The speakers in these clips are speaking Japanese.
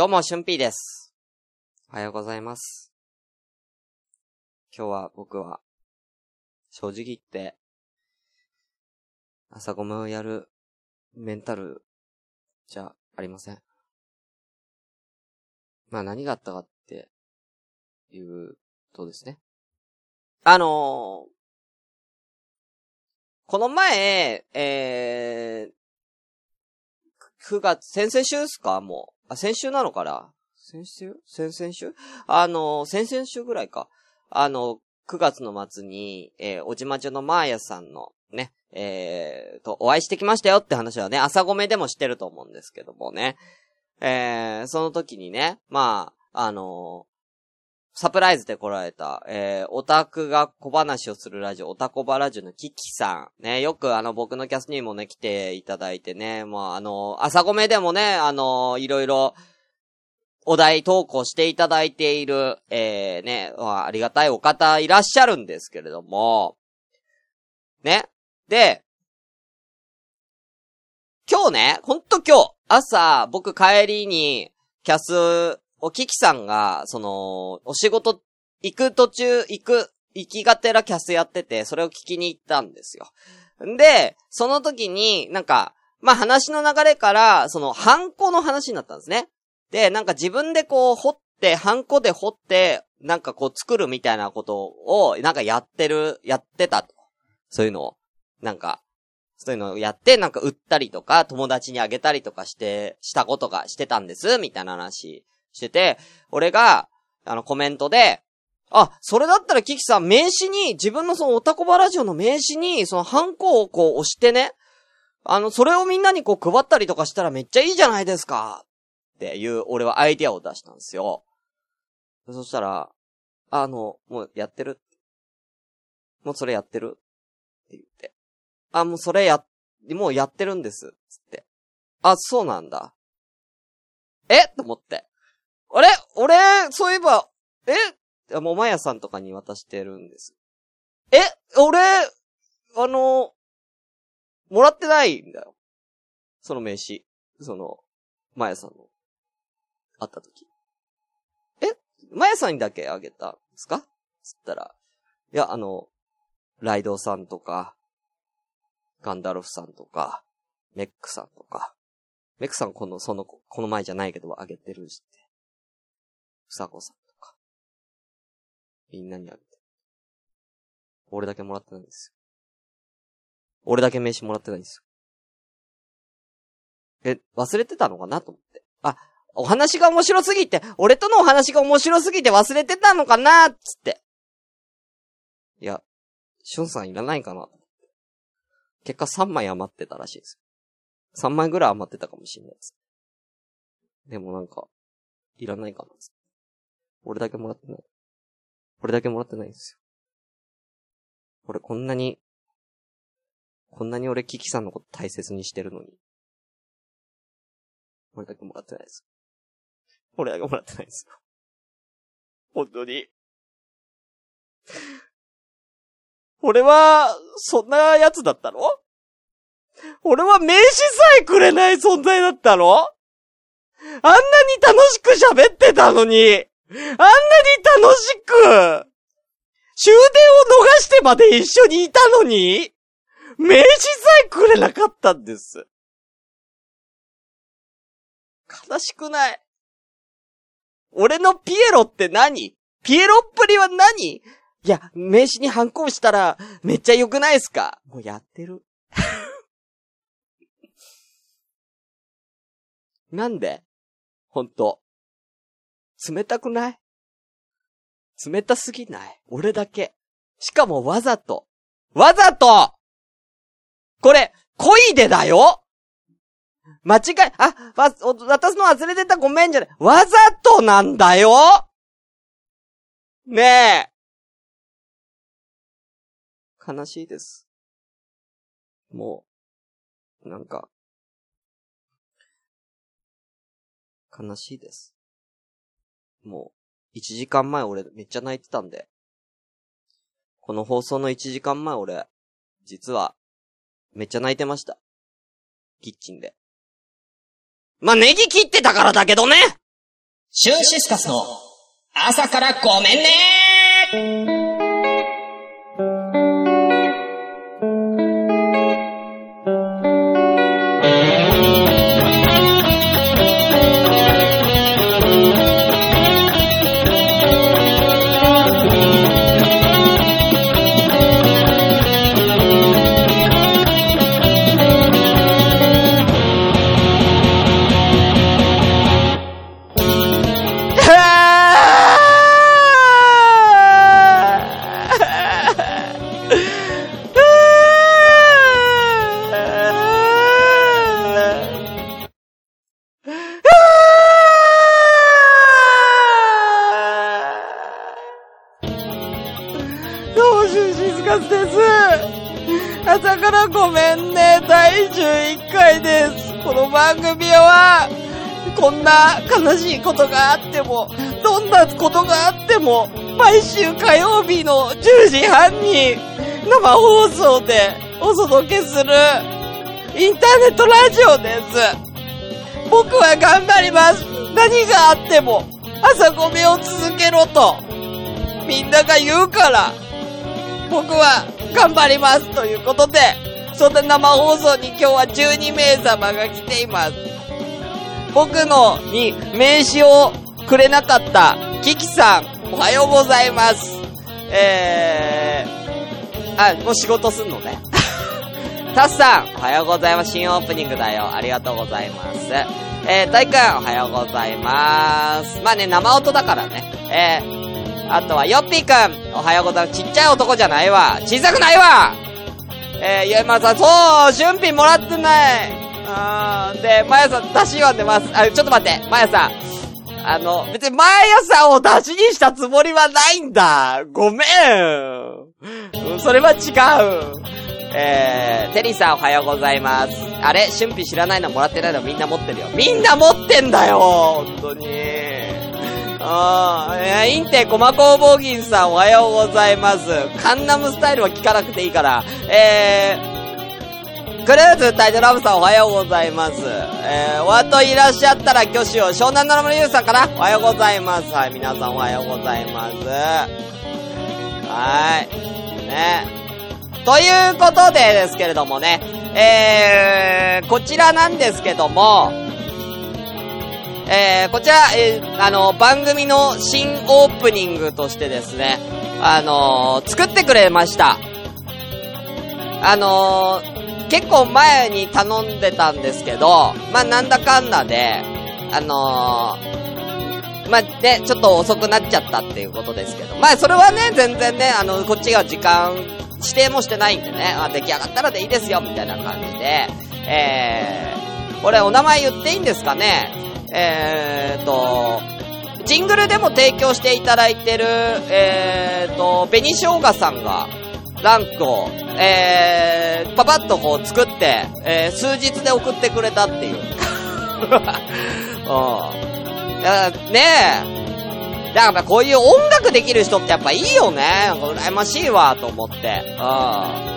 どうも、しゅんぴーです。おはようございます。今日は僕は、正直言って、朝ごめをやるメンタルじゃありません。まあ何があったかっていうとですね。あのーこの前、えー、9月、先々週ですか？もう。あ、先週なのかな？先週？先々週？あの、先々週ぐらいか。あの、9月の末に、えー、おじまじょのまーやさんのね、えー、と、お会いしてきましたよって話はね、朝ごめでもしてると思うんですけどもね。えー、その時にね、まあ、あのサプライズで来られた、えー、オタクが小話をするラジオ、オタコバラジオのキキさん。ね、よくあの、僕のキャスにもね、来ていただいてね、まあ、あの、朝ごめでもね、あの、いろいろ、お題投稿していただいている、えー、ね、まあ、ありがたいお方いらっしゃるんですけれども、ね。で、今日ね、ほんと今日、朝、僕帰りに、キャス、おキキさんが、その、お仕事、行く途中、行く、行きがてらキャスやってて、それを聞きに行ったんですよ。で、その時に、なんか、まあ、話の流れから、その、ハンコの話になったんですね。で、なんか自分でこう、掘って、ハンコで掘って、なんかこう作るみたいなことを、なんかやってる、やってたと。そういうのを。なんか、そういうのをやって、なんか売ったりとか、友達にあげたりとかして、したことがしてたんです、みたいな話してて、俺が、あの、コメントで、あ、それだったらキキさん、名刺に、自分のそのオタコバラジオの名刺に、そのハンコをこう押してね、あの、それをみんなにこう配ったりとかしたらめっちゃいいじゃないですかっていう、俺はアイディアを出したんですよ。そしたら、あの、もうやってる？もうそれやってる？って言って。あ、もうそれや、もうやってるんです。つって。あ、そうなんだ。え？と思って。あれ？俺、そういえば、え？もうまやさんとかに渡してるんです。え？俺、あの、もらってないんだよ。その名刺。その、まやさんの、会った時。え？まやさんにだけあげたんですか？つったら、いや、あの、ライドさんとか、ガンダルフさんとか、メックさんとか、メックさんこの、その、この前じゃないけどあげてるしって。ふさこさんとか。みんなにあげて。俺だけもらってないんですよ。俺だけ名刺もらってないんですよ。え、忘れてたのかなと思って。あ、お話が面白すぎて、俺とのお話が面白すぎて忘れてたのかなつって。いや、しゅんさんいらないかな結果3枚余ってたらしいですよ。3枚ぐらい余ってたかもしれないです。でもなんか、いらないかなつっ俺だけもらってない。俺だけもらってないんですよ。俺こんなに、こんなに俺キキさんのこと大切にしてるのに。俺だけもらってないです。俺だけもらってないですよ。本当に。俺は、そんなやつだったの？俺は名刺さえくれない存在だったの？あんなに楽しく喋ってたのに、あんなに楽しく、終電を逃してまで一緒にいたのに、名刺さえくれなかったんです。悲しくない俺のピエロって何？ピエロっぷりは何？いや、名刺にハンコしたら、めっちゃ良くないですか？もうやってる。なんで？ほんと。冷たくない？冷たすぎない？俺だけ。しかもわざと。わざとこれ、恋でだよ？間違い、あ、わ、渡すの忘れてたごめんじゃない。わざとなんだよ？ねえ。悲しいです。もう、なんか、悲しいです。もう、1時間前俺めっちゃ泣いてたんで。この放送の1時間前俺、実は、めっちゃ泣いてました。キッチンで。ま、ネギ切ってたからだけどねシュンシスカスの朝からごめんねカスです。朝からごめんね、第11回です。この番組は、こんな悲しいことがあっても、どんなことがあっても、毎週火曜日の10時半に、生放送でお届けする、インターネットラジオです。僕は頑張ります。何があっても、朝ごめんを続けろと、みんなが言うから、僕は頑張りますということで、そんな生放送に今日は12名様が来ています。僕のに名刺をくれなかったキキさん、おはようございます。えー、あ、もう仕事すんのね。タスさん、おはようございます。新オープニングだよ。ありがとうございます。えー、タイくん、おはようございます。まあね、生音だからね。えー、あとは、ヨッピーくん、おはようございます。ちっちゃい男じゃないわ。小さくないわえー、ゆえまさん、そう、俊品もらってない。あーで、まやさん、出し読んでます。あ、ちょっと待って、まやさん。あの、別に、まやさんを出しにしたつもりはないんだ。ごめん。それは違う。えー、テリーさんおはようございます。あれ俊品知らないのもらってないのみんな持ってるよ。みんな持ってんだよ本当に。あー、え、インテコマ工房銀さんおはようございます。カンナムスタイルは聞かなくていいから。えー、クルーズタイトラブさんおはようございます。えー、お後いらっしゃったら挙手を、湘南七村優さんからおはようございます。はい、皆さんおはようございます。はーい。ね。ということでですけれどもね、えー、こちらなんですけども、えー、こちら、えー、あの、番組の新オープニングとしてですね、あのー作ってくれました。あの結構前に頼んでたんですけど、まあ、なんだかんだで、あのまあ、ね、ちょっと遅くなっちゃったっていうことですけど、まあ、それはね、全然ね、あの、こっちが時間、指定もしてないんでね、あ出来上がったらでいいですよ、みたいな感じで、えー、これお名前言っていいんですかね？えーと、ジングルでも提供していただいてる、えーと、紅生姜さんが、ランクを、えー、パパッとこう作って、えー、数日で送ってくれたっていう。うん。ねえ。だからこういう音楽できる人ってやっぱいいよね。羨ましいわ、と思って。うん。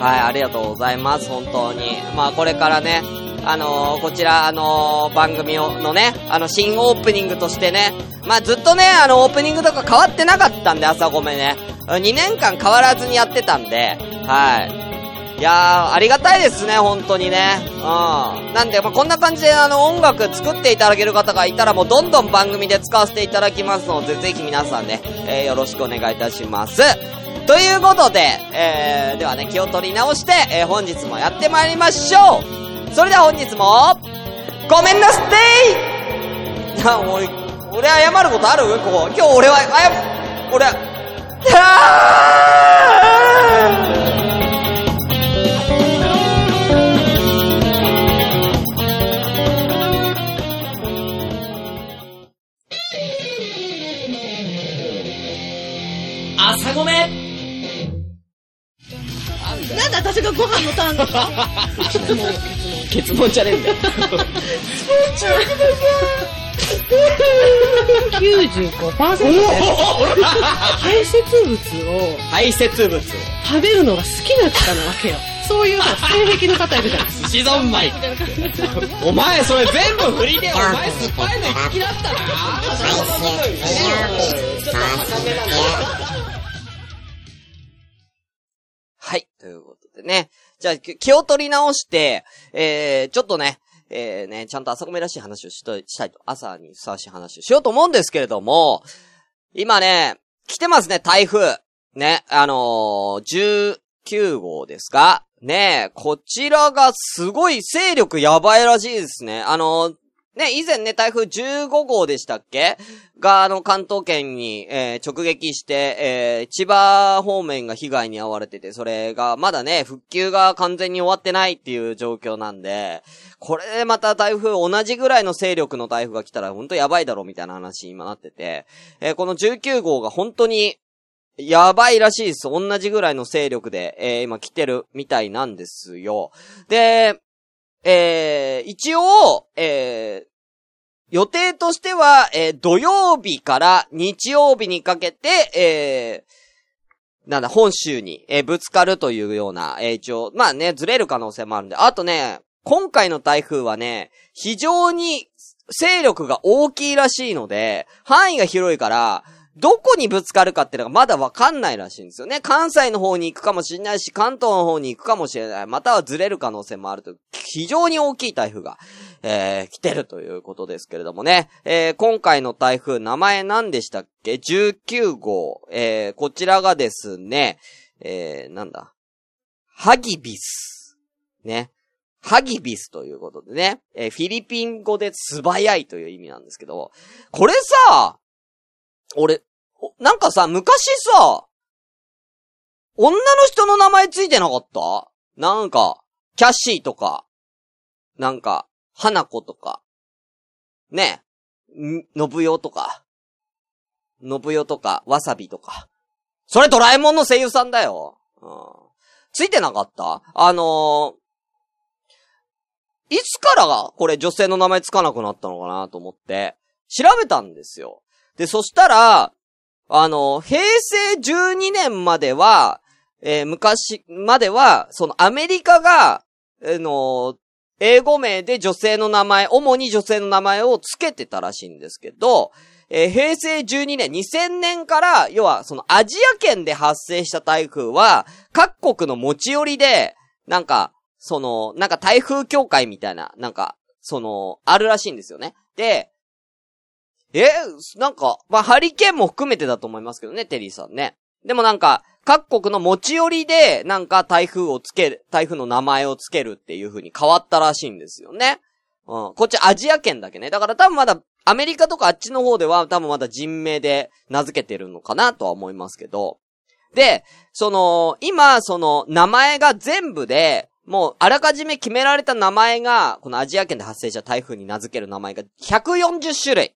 はい、ありがとうございます、本当に。まあこれからね、あのーこちら、あのー番組をのね、あの、新オープニングとしてね、まあずっとね、あの、オープニングとか変わってなかったんで、朝ごめね。2年間変わらずにやってたんで、はい。いやー、ありがたいですね、本当にね。うん。なんで、まあ、こんな感じで、あの、音楽作っていただける方がいたら、もうどんどん番組で使わせていただきますので、ぜひ皆さんね、えーよろしくお願いいたします。ということで、えー、ではね、気を取り直して、えー本日もやってまいりましょうそれでは本日も、ごめんなすってい。や、もう、俺謝ることある？ここ。今日俺は、あや、俺、あー朝ごめなんで私がご飯のターンですか？結論じゃねえんだよ。95%で排泄物を排泄物。食べるのが好きな方なわけよ。そういうさ、性癖の方いるじゃん。牛丼マイお前それ全部振りでお前酸っぱいの好きだったなはい。ということでね。じゃあ、き気を取り直して、えー、ちょっとね、えー、ね、ちゃんと朝込めらしい話をしと、したいと、朝にふさわしい話をしようと思うんですけれども、今ね、来てますね、台風。ね、あのー、19号ですか？ねこちらがすごい勢力やばいらしいですね。あのーね、以前ね、台風15号でしたっけ？が、あの、関東圏に、えー直撃して、えー千葉方面が被害に遭われてて、それが、まだね、復旧が完全に終わってないっていう状況なんで、これでまた台風、同じぐらいの勢力の台風が来たら、ほんとやばいだろ、みたいな話今なってて、えーこの19号が本当に、やばいらしいです。同じぐらいの勢力で、えー今来てるみたいなんですよ。で、えー、一応、えー、予定としては、えー土曜日から日曜日にかけて、えー、なんだ、本州に、えーぶつかるというような、えー一応、まあね、ずれる可能性もあるんで、あとね、今回の台風はね、非常に勢力が大きいらしいので、範囲が広いから、どこにぶつかるかっていうのがまだわかんないらしいんですよね。関西の方に行くかもしれないし、関東の方に行くかもしれない。またはずれる可能性もあると。非常に大きい台風が、えー、来てるということですけれどもね。えー、今回の台風、名前何でしたっけ ?19 号。えー、こちらがですね、えー、なんだ？ハギビス。ね。ハギビスということでね。えーフィリピン語で素早いという意味なんですけど、これさ、俺、なんかさ、昔さ、女の人の名前ついてなかった？なんか、キャッシーとか、なんか、花子とか、ね、のぶよとか、のぶよとか、わさびとか。それドラえもんの声優さんだよ。うん。ついてなかった？あのーいつからが、これ女性の名前つかなくなったのかなと思って、調べたんですよ。で、そしたら、あの、平成12年までは、えー昔までは、そのアメリカが、あの、英語名で女性の名前、主に女性の名前を付けてたらしいんですけど、えー平成12年、2000年から、要は、そのアジア圏で発生した台風は、各国の持ち寄りで、なんか、その、なんか台風協会みたいな、なんか、その、あるらしいんですよね。で、え、なんか、まあ、ハリケーンも含めてだと思いますけどね、テリーさんね。でもなんか、各国の持ち寄りで、なんか台風をつける、台風の名前をつけるっていう風に変わったらしいんですよね。うん。こっちアジア圏だけね。だから多分まだ、アメリカとかあっちの方では多分まだ人名で名付けてるのかなとは思いますけど。で、その、今、その、名前が全部で、もう、あらかじめ決められた名前が、このアジア圏で発生した台風に名付ける名前が140種類。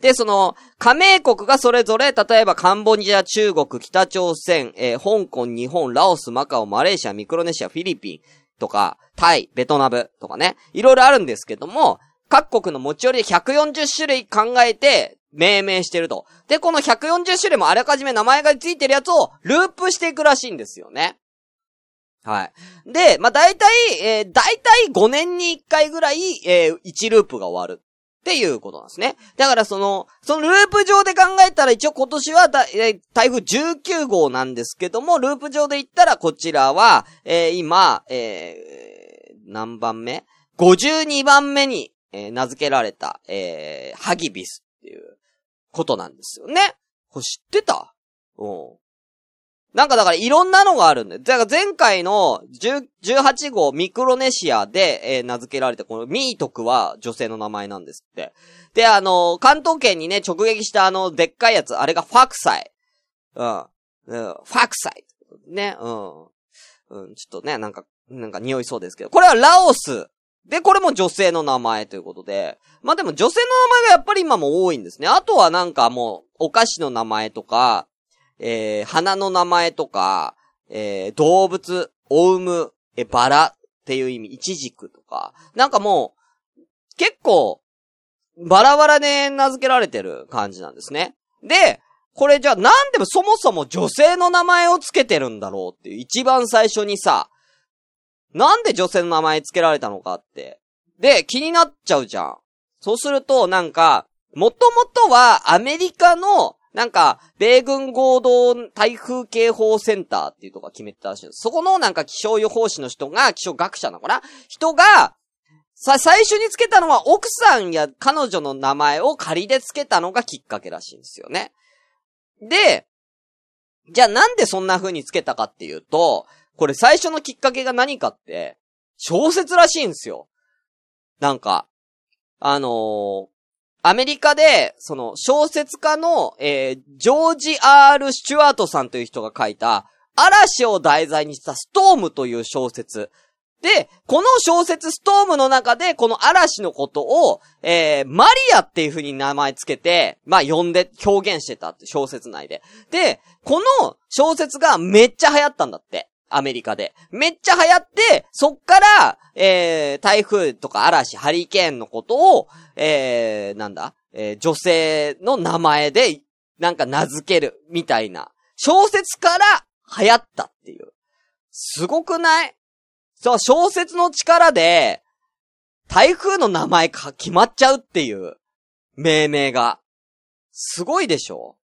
で、その、加盟国がそれぞれ、例えばカンボジア、中国、北朝鮮、えー香港、日本、ラオス、マカオ、マレーシア、ミクロネシア、フィリピンとか、タイ、ベトナムとかね、いろいろあるんですけども、各国の持ち寄りで140種類考えて、命名してると。で、この140種類もあらかじめ名前がついてるやつをループしていくらしいんですよね。はい。で、まあ、大体、えー、大体5年に1回ぐらい、えー、1ループが終わる。っていうことなんですね。だからその、そのループ上で考えたら一応今年は、台風19号なんですけども、ループ上で言ったらこちらは、えー今、えー何番目 ?52 番目に、えー名付けられた、えーハギビスっていうことなんですよね。これ知ってた？うん。なんかだからいろんなのがあるんだよ。だから前回の18号ミクロネシアで、えー名付けられたこのミートクは女性の名前なんですって。で、あの関東圏にね、直撃したあの、でっかいやつ、あれがファクサイ。うん。うん、ファクサイ。ね、うん。うん、ちょっとね、なんか、なんか匂いそうですけど。これはラオス。で、これも女性の名前ということで。まあでも女性の名前がやっぱり今も多いんですね。あとはなんかもう、お菓子の名前とか、えー、花の名前とか、えー、動物、オウム、え、バラっていう意味、イチジクとか、なんかもう、結構、バラバラで名付けられてる感じなんですね。で、これじゃあなんでもそもそも女性の名前をつけてるんだろうっていう、一番最初にさ、なんで女性の名前付けられたのかって。で、気になっちゃうじゃん。そうすると、なんか、もともとはアメリカの、なんか、米軍合同台風警報センターっていうとこが決めてたらしいです。そこのなんか気象予報士の人が、気象学者なのかな人が、さ、最初につけたのは奥さんや彼女の名前を仮でつけたのがきっかけらしいんですよね。で、じゃあなんでそんな風につけたかっていうと、これ最初のきっかけが何かって、小説らしいんですよ。なんか、あのーアメリカで、その、小説家の、えー、ジョージ・ R・ スチュワートさんという人が書いた、嵐を題材にしたストームという小説。で、この小説ストームの中で、この嵐のことを、えー、マリアっていう風に名前つけて、まあ、呼んで、表現してたって小説内で。で、この小説がめっちゃ流行ったんだって。アメリカで。めっちゃ流行って、そっから、えー、台風とか嵐、ハリケーンのことを、えー、なんだ、えー、女性の名前で、なんか名付ける、みたいな。小説から流行ったっていう。すごくない？そう、小説の力で、台風の名前か、決まっちゃうっていう、命名が。すごいでしょ？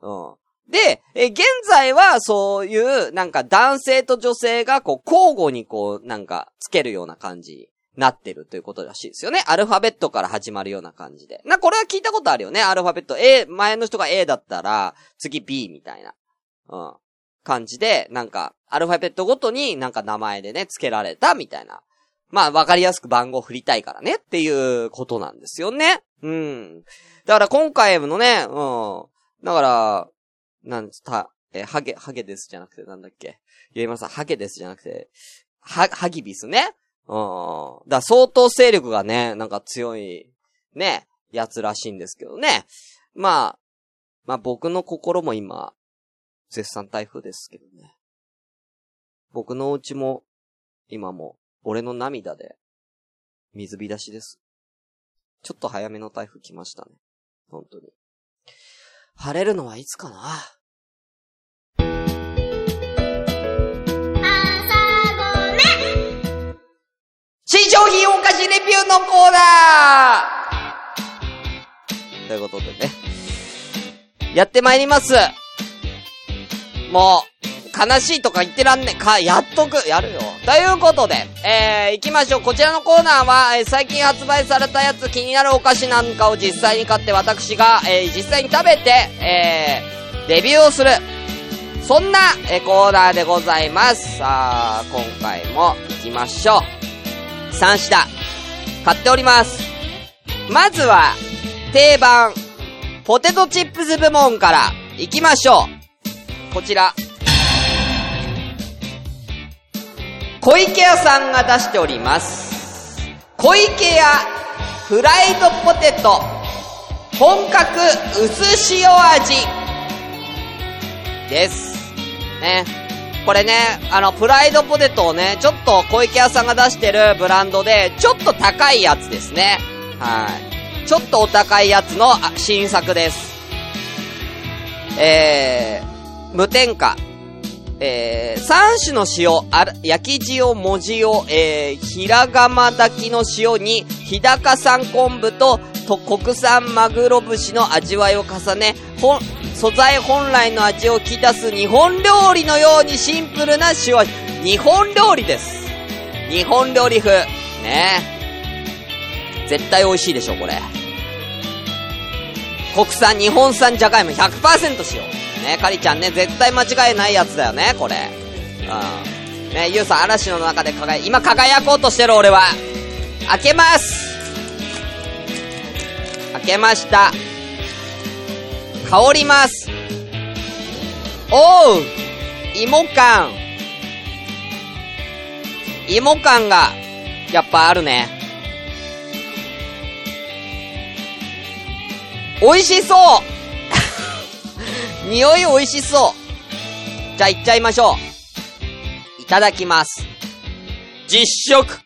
うん。で、え、現在はそういう、なんか男性と女性がこう交互にこう、なんかつけるような感じになってるということらしいですよね。アルファベットから始まるような感じで。な、これは聞いたことあるよね。アルファベット A、前の人が A だったら、次 B みたいな。うん。感じで、なんか、アルファベットごとになんか名前でね、付けられたみたいな。まあ、わかりやすく番号振りたいからねっていうことなんですよね。うん。だから今回のね、うん。だから、なんつった、えーハゲ、ハゲですじゃなくてなんだっけ？言いますハゲですじゃなくて、は、ハギビスね？うん。だ相当勢力がね、なんか強い、ね、やつらしいんですけどね。まあ、まあ僕の心も今、絶賛台風ですけどね。僕のお家も、今も、俺の涙で、水浸しです。ちょっと早めの台風来ましたね。本当に。晴れるのはいつかな新商品お菓子レビューのコーナーということでね。やってまいります。もう、悲しいとか言ってらんねえ。か、やっとく、やるよ。ということで、えー、行きましょう。こちらのコーナーは、えー最近発売されたやつ、気になるお菓子なんかを実際に買って私が、えー、実際に食べて、えー、レビューをする。そんな、えーコーナーでございます。さあ、今回も行きましょう。3品、買っております。まずは、定番、ポテトチップス部門から行きましょう。こちら。小池屋さんが出しております。小池屋フライドポテト本格薄塩味です。ね。これね、あの、フライドポテトをね、ちょっと小池屋さんが出してるブランドで、ちょっと高いやつですね。はい。ちょっとお高いやつの新作です。えー、無添加。えー、3種の塩、あら焼き塩、もじ塩、えー、ひらがま炊きの塩に、日高産昆布と、と、国産マグロ節の味わいを重ね、本、素材本来の味を引き出す日本料理のようにシンプルな塩味。日本料理です。日本料理風。ね絶対美味しいでしょ、これ。国産、日本産じゃがいも100%使用。ね、かりちゃんね、絶対間違いないやつだよね、これ。うん。ね、ゆうさん、嵐の中で輝い、今輝こうとしてる俺は。開けます開けました。香ります。おう芋感。芋感が、やっぱあるね。美味しそう匂い美味しそう。じゃあいっちゃいましょう。いただきます。実食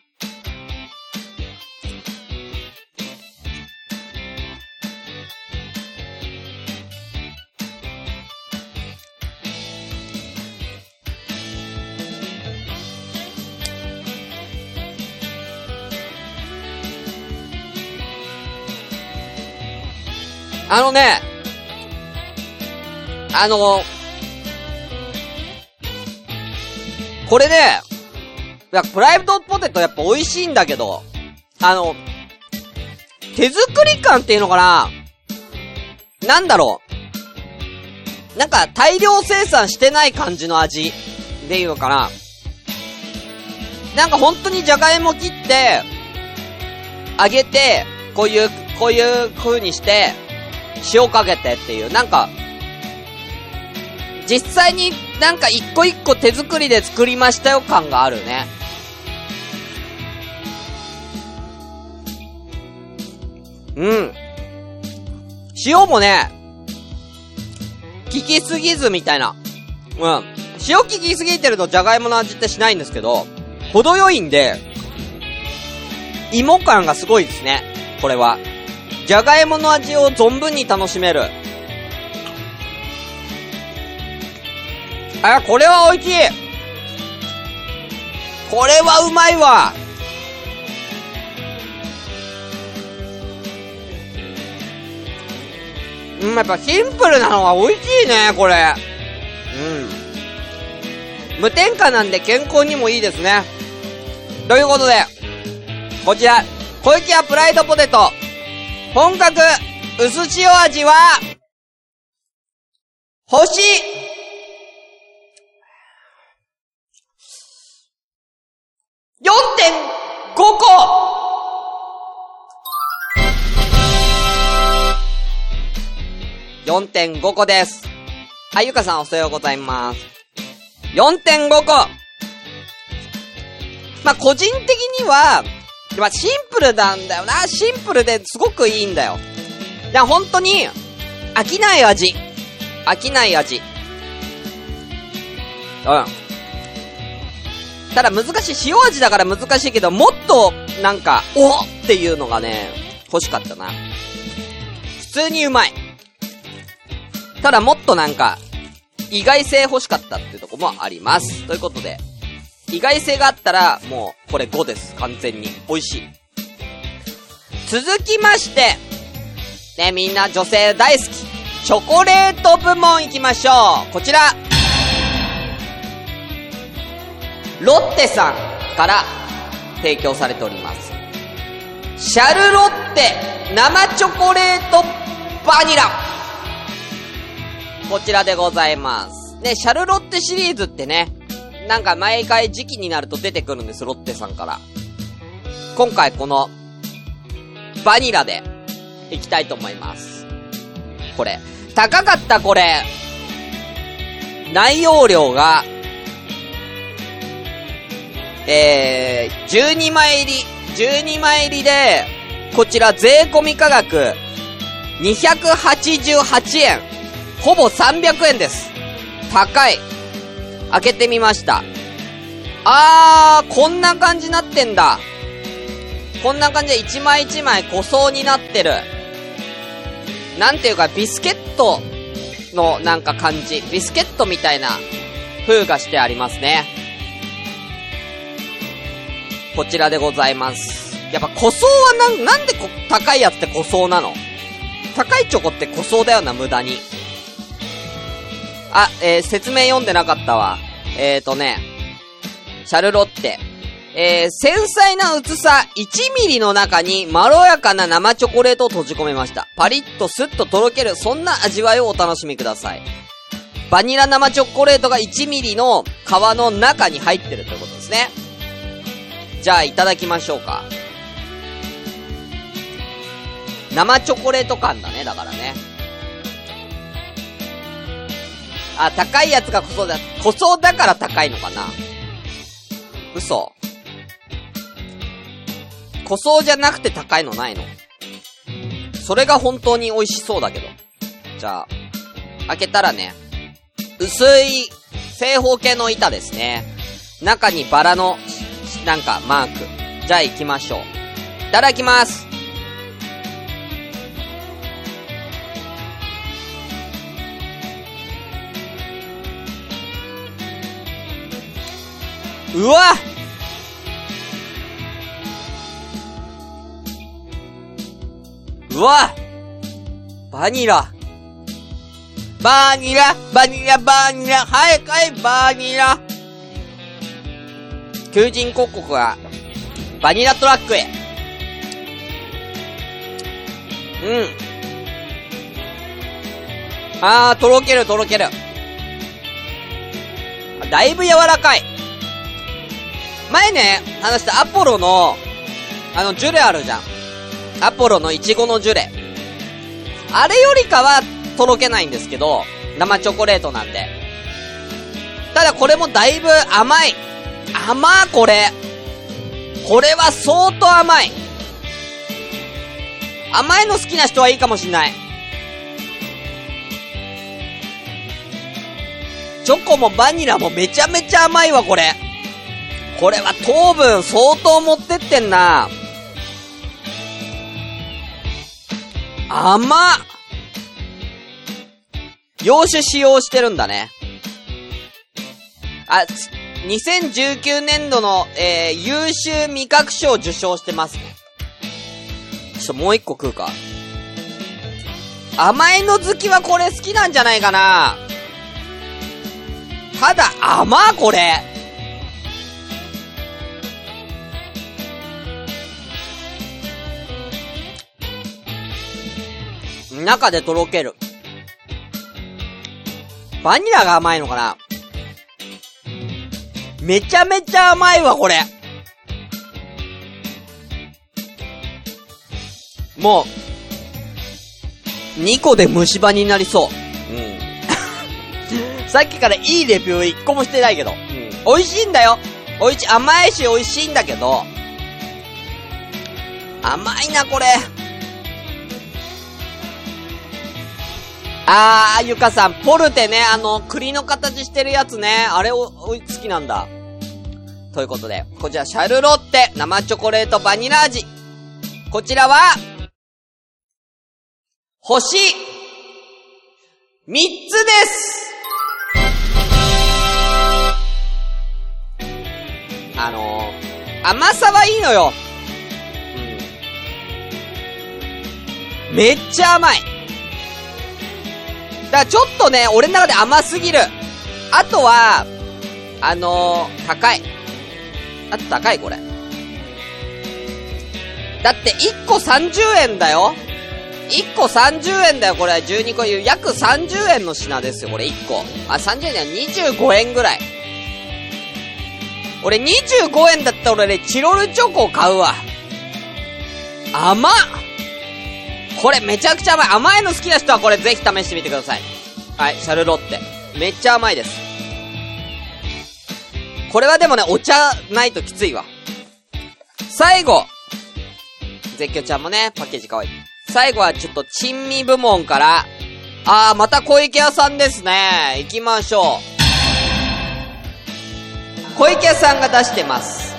あのね、あの、これね、いや、プライドポテトやっぱ美味しいんだけど、あの、手作り感っていうのかななんだろう。なんか大量生産してない感じの味でいうのかななんか本当にじゃがいも切って、揚げて、こういう、こういう風にして、塩かけてっていう、なんか、実際になんか一個一個手作りで作りましたよ感があるね。うん。塩もね、効きすぎずみたいな。うん。塩効きすぎてるとじゃがいもの味ってしないんですけど、程よいんで、芋感がすごいですね。これは。じゃがいもの味を存分に楽しめる。あ、これは美味しいこれはうまいわうん、やっぱシンプルなのは美味しいね、これ。うん。無添加なんで健康にもいいですね。ということで、こちら、小池屋プライドポテト、本格薄塩味は、星4.5個4.5個です。あ、ゆかさんおはようございます。4.5個まあ、個人的には、まあ、シンプルなんだよな。シンプルですごくいいんだよ。いや、本当に、飽きない味。飽きない味。うん。ただ難しい。塩味だから難しいけど、もっと、なんか、おっていうのがね、欲しかったな。普通にうまい。ただもっとなんか、意外性欲しかったっていうとこもあります。ということで、意外性があったら、もう、これ5です。完全に。美味しい。続きまして、ね、みんな女性大好き。チョコレート部門行きましょう。こちら。ロッテさんから提供されております。シャルロッテ生チョコレートバニラ。こちらでございます。ね、シャルロッテシリーズってね、なんか毎回時期になると出てくるんです、ロッテさんから。今回この、バニラで、いきたいと思います。これ。高かった、これ。内容量が、えー、12枚入り、12枚入りで、こちら税込み価格、288円。ほぼ300円です。高い。開けてみました。あー、こんな感じになってんだ。こんな感じで一枚一枚個装になってる。なんていうか、ビスケットのなんか感じ。ビスケットみたいな風がしてありますね。こちらでございます。やっぱ個装はな、なんでこ、高いやつって個装なの？高いチョコって個装だよな、無駄に。あ、えー、説明読んでなかったわ。えーとね、シャルロッテ。えー、繊細な薄さ1ミリの中にまろやかな生チョコレートを閉じ込めました。パリッとスッととろける、そんな味わいをお楽しみください。バニラ生チョコレートが1ミリの皮の中に入ってるということですね。じゃあ、いただきましょうか。生チョコレート感だね、だからね。あ、高いやつがこそだ、こそだから高いのかな嘘。こそじゃなくて高いのないのそれが本当に美味しそうだけど。じゃあ、開けたらね、薄い正方形の板ですね。中にバラの、なんかマーク。じゃあ行きましょう。いただきますうわうわバニラ。バニラ、バニラ、バニラ、はいはい、バニラ。求人広告は、バニラトラックへ。うん。あー、とろける、とろける。だいぶ柔らかい。前ね、話したアポロの、あの、ジュレあるじゃん。アポロのイチゴのジュレ。あれよりかは、とろけないんですけど、生チョコレートなんで。ただこれもだいぶ甘い。甘ーこれ。これは相当甘い。甘いの好きな人はいいかもしんない。チョコもバニラもめちゃめちゃ甘いわ、これ。これは糖分相当持ってってんな。甘っ洋酒使用してるんだね。あ、2019年度の、えー、優秀味覚賞受賞してます。ちょっともう一個食うか。甘いの好きはこれ好きなんじゃないかなただ、甘これ。中でとろける。バニラが甘いのかなめちゃめちゃ甘いわ、これ。もう、2個で虫歯になりそう。うん。さっきからいいレビュー1個もしてないけど。うん。美味しいんだよ。美味しい、甘いし美味しいんだけど、甘いな、これ。あー、ゆかさん、ポルテね、あの、栗の形してるやつね、あれを、お好きなんだ。ということで、こちら、シャルロッテ、生チョコレートバニラ味。こちらは、星、三つですあのー、甘さはいいのよ。うん。めっちゃ甘い。だからちょっとね、俺の中で甘すぎる。あとは、あのー、高い。あと高いこれ。だって1個30円だよ。1個30円だよ、これ。12個言う。約30円の品ですよ、これ1個。あ、30円じゃ25円ぐらい。俺25円だったら俺ね、チロルチョコ買うわ。甘っこれめちゃくちゃ甘い。甘いの好きな人はこれぜひ試してみてください。はい、シャルロッテ。めっちゃ甘いです。これはでもね、お茶ないときついわ。最後絶叫ちゃんもね、パッケージ可愛い。最後はちょっと珍味部門から、あー、また小池屋さんですね。行きましょう。小池屋さんが出してます。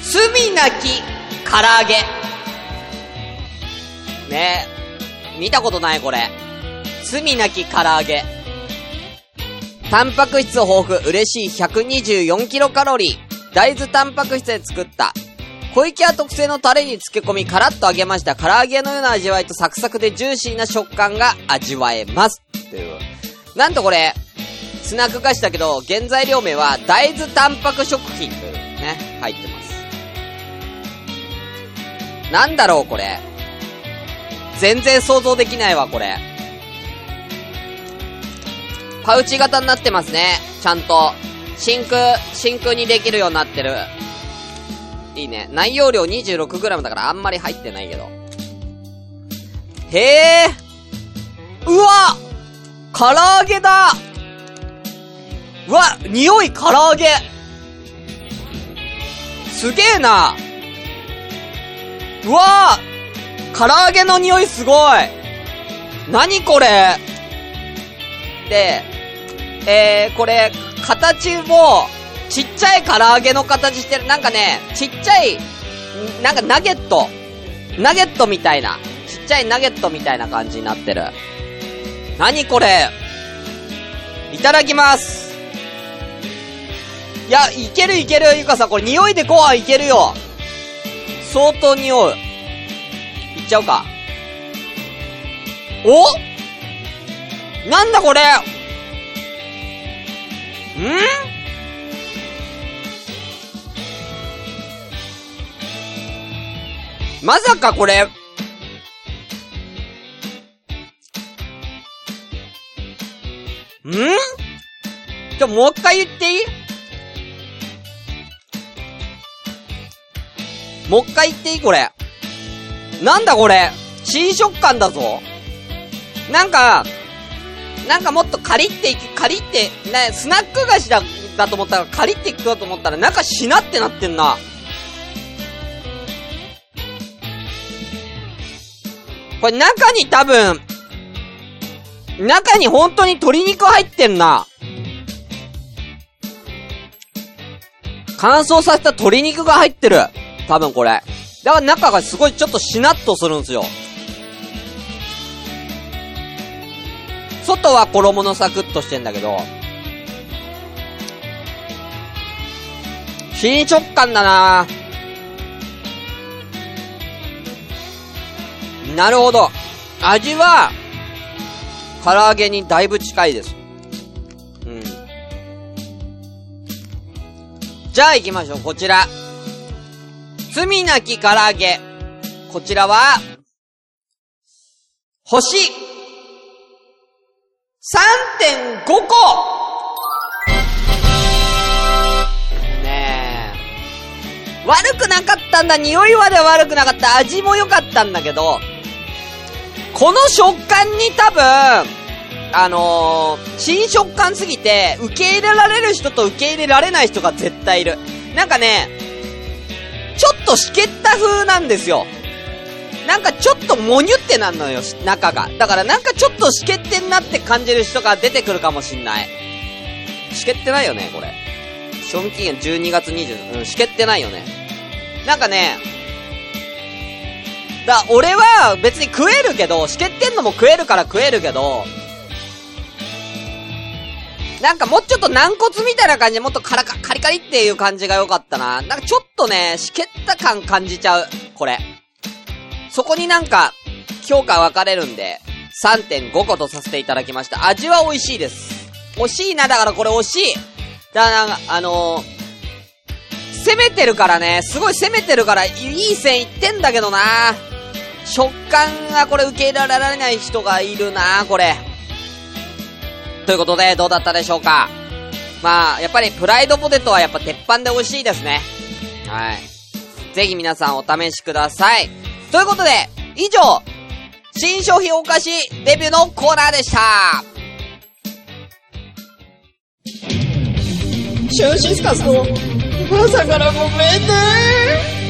罪なき唐揚げ。ね見たことないこれ。罪なき唐揚げ。タンパク質豊富、嬉しい124キロカロリー。大豆タンパク質で作った。小池屋特製のタレに漬け込み、カラッと揚げました。唐揚げのような味わいとサクサクでジューシーな食感が味わえます。という。なんとこれ、スナック菓子だけど、原材料名は大豆タンパク食品というね、入ってます。なんだろうこれ。全然想像できないわ、これ。パウチ型になってますね。ちゃんと。真空、真空にできるようになってる。いいね。内容量 26g だからあんまり入ってないけど。へえ。うわ唐揚げだうわ匂い唐揚げすげえなうわ唐揚げの匂いすごい何これで、えー、これ、形も、ちっちゃい唐揚げの形してる。なんかね、ちっちゃい、なんかナゲット。ナゲットみたいな。ちっちゃいナゲットみたいな感じになってる。何これ？いただきます。いや、いけるいける、ゆかさん。これ匂いでご飯いけるよ。相当匂う。いっちゃうか。おなんだこれ？ん？まさかこれ、ん？ちょ、もう一回言っていい？もう一回言っていいこれ？なんだこれ？新食感だぞ。なんか、なんかもっとカリって、カリって、ね、スナック菓子だ、だと思ったら、カリっていくかと思ったら、中しなってなってんな。これ中に多分、中に本当に鶏肉入ってんな。乾燥させた鶏肉が入ってる。多分これ。だから中がすごいちょっとしなっとするんですよ。外は衣のサクッとしてんだけど、新食感だななるほど。味は、唐揚げにだいぶ近いです。うん。じゃあ行きましょう。こちら。罪なき唐揚げ。こちらは、星、3.5個ねえ。悪くなかったんだ。匂いまで悪くなかった。味も良かったんだけど、この食感に多分、あのー、新食感すぎて、受け入れられる人と受け入れられない人が絶対いる。なんかね、ちょっとしけった風なんですよ。なんかちょっともにゅってなんのよ、中が。だからなんかちょっとしけってんなって感じる人が出てくるかもしんない。しけってないよね、これ。賞味期限12月20、うん、しけってないよね。なんかね、だ、俺は別に食えるけど、しけってんのも食えるから食えるけど、なんかもうちょっと軟骨みたいな感じでもっとカラカ、カリカリっていう感じが良かったな。なんかちょっとね、しけった感感じちゃう。これ。そこになんか、評価分かれるんで、3.5個とさせていただきました。味は美味しいです。惜しいな、だからこれ惜しい。だから、あのー、攻めてるからね、すごい攻めてるから、いい線いってんだけどな食感がこれ受け入れられない人がいるなこれ。ということで、どうだったでしょうかまあ、やっぱりプライドポテトはやっぱ鉄板で美味しいですね。はい。ぜひ皆さんお試しください。ということで、以上、新商品お菓子デビューのコーナーでした。シューシスカスの朝からごめんね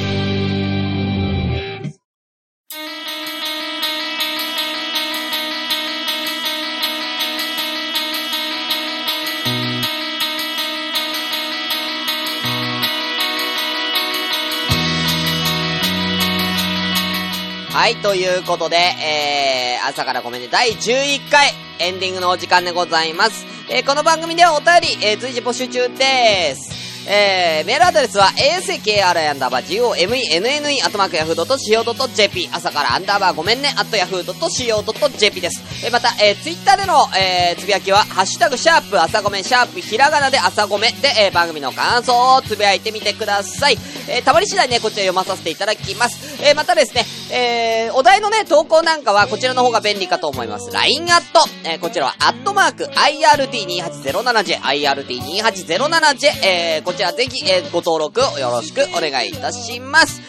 はい、ということで、えー、朝からごめんね、第11回、エンディングのお時間でございます。えー、この番組ではお便り、えー、随時募集中です。えー、メールアドレスは、askr アンダーバー gomenne アトマークヤフー .co.jp 朝からアンダーバーごめんね、アットヤフー .co.jp です。えー、また、えー、ツイッターでの、えー、つぶやきは、ハッシュタグシャープ朝ごめんシャープひらがなで朝ごめで、えー、番組の感想をつぶやいてみてください。えー、たまり次第ね、こちら読まさせていただきます。えー、またですね、えー、お題のね、投稿なんかは、こちらの方が便利かと思います。LINE アット、えー、こちらは、アットマーク、IRT2807J、IRT2807J、えー、こちらぜひ、えー、ご登録よろしくお願いいたします。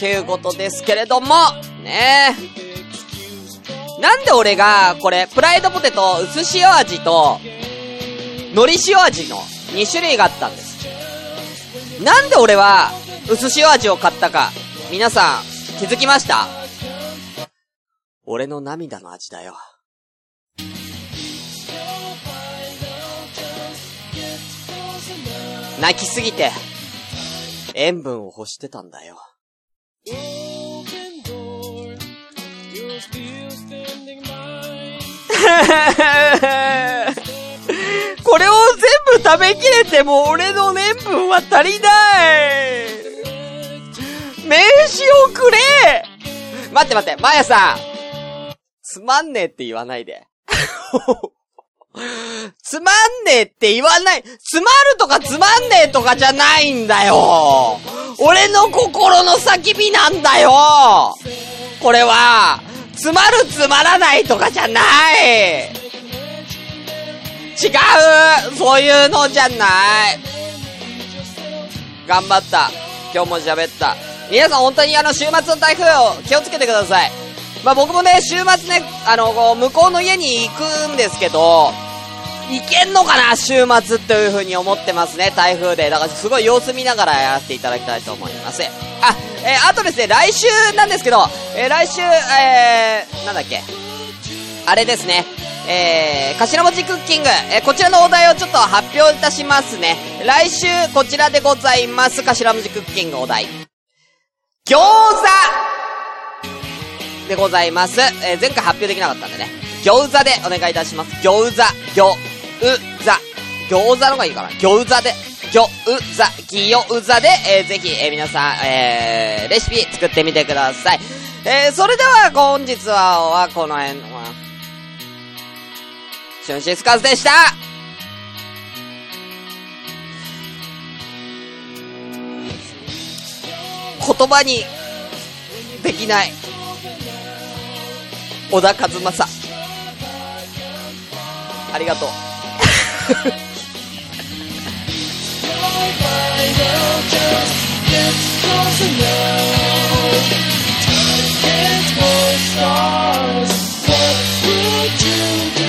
ということですけれども、ねえなんで俺が、これ、プライドポテト薄塩味と、海苔塩味の2種類があったんです？なんで俺は、薄塩味を買ったか、皆さん、気づきました？俺の涙の味だよ。泣きすぎて、塩分を欲してたんだよ。これを全部食べきれても俺の塩分は足りない名刺をくれ待って待って、まやさんつまんねえって言わないで。つまんねえって言わない。つまるとかつまんねえとかじゃないんだよ。俺の心の叫びなんだよ。これは、つまるつまらないとかじゃない。違うそういうのじゃない。頑張った。今日も喋った。皆さん本当にあの週末の台風を気をつけてください。まあ、僕もね、週末ね、あの、こう向こうの家に行くんですけど、行けんのかな週末という風に思ってますね、台風で。だからすごい様子見ながらやらせていただきたいと思います。あ、えーあとですね、来週なんですけど、えー来週、えー、なんだっけ。あれですね。えー、頭文字クッキング、えーこちらのお題をちょっと発表いたしますね。来週、こちらでございます。頭文字クッキングお題。餃子でございます。えー前回発表できなかったんでね。餃子でお願いいたします。餃子、餃、う、ざ。餃子の方がいいかな。餃子で、餃、う、ざ、ぎようざで、えーぜひ、えー皆さん、えー、レシピ作ってみてください。えー、それでは、本日は、は、この辺、は、シュンシスカスでした言葉に、できない。小田和正ありがとう Stars, what would you do?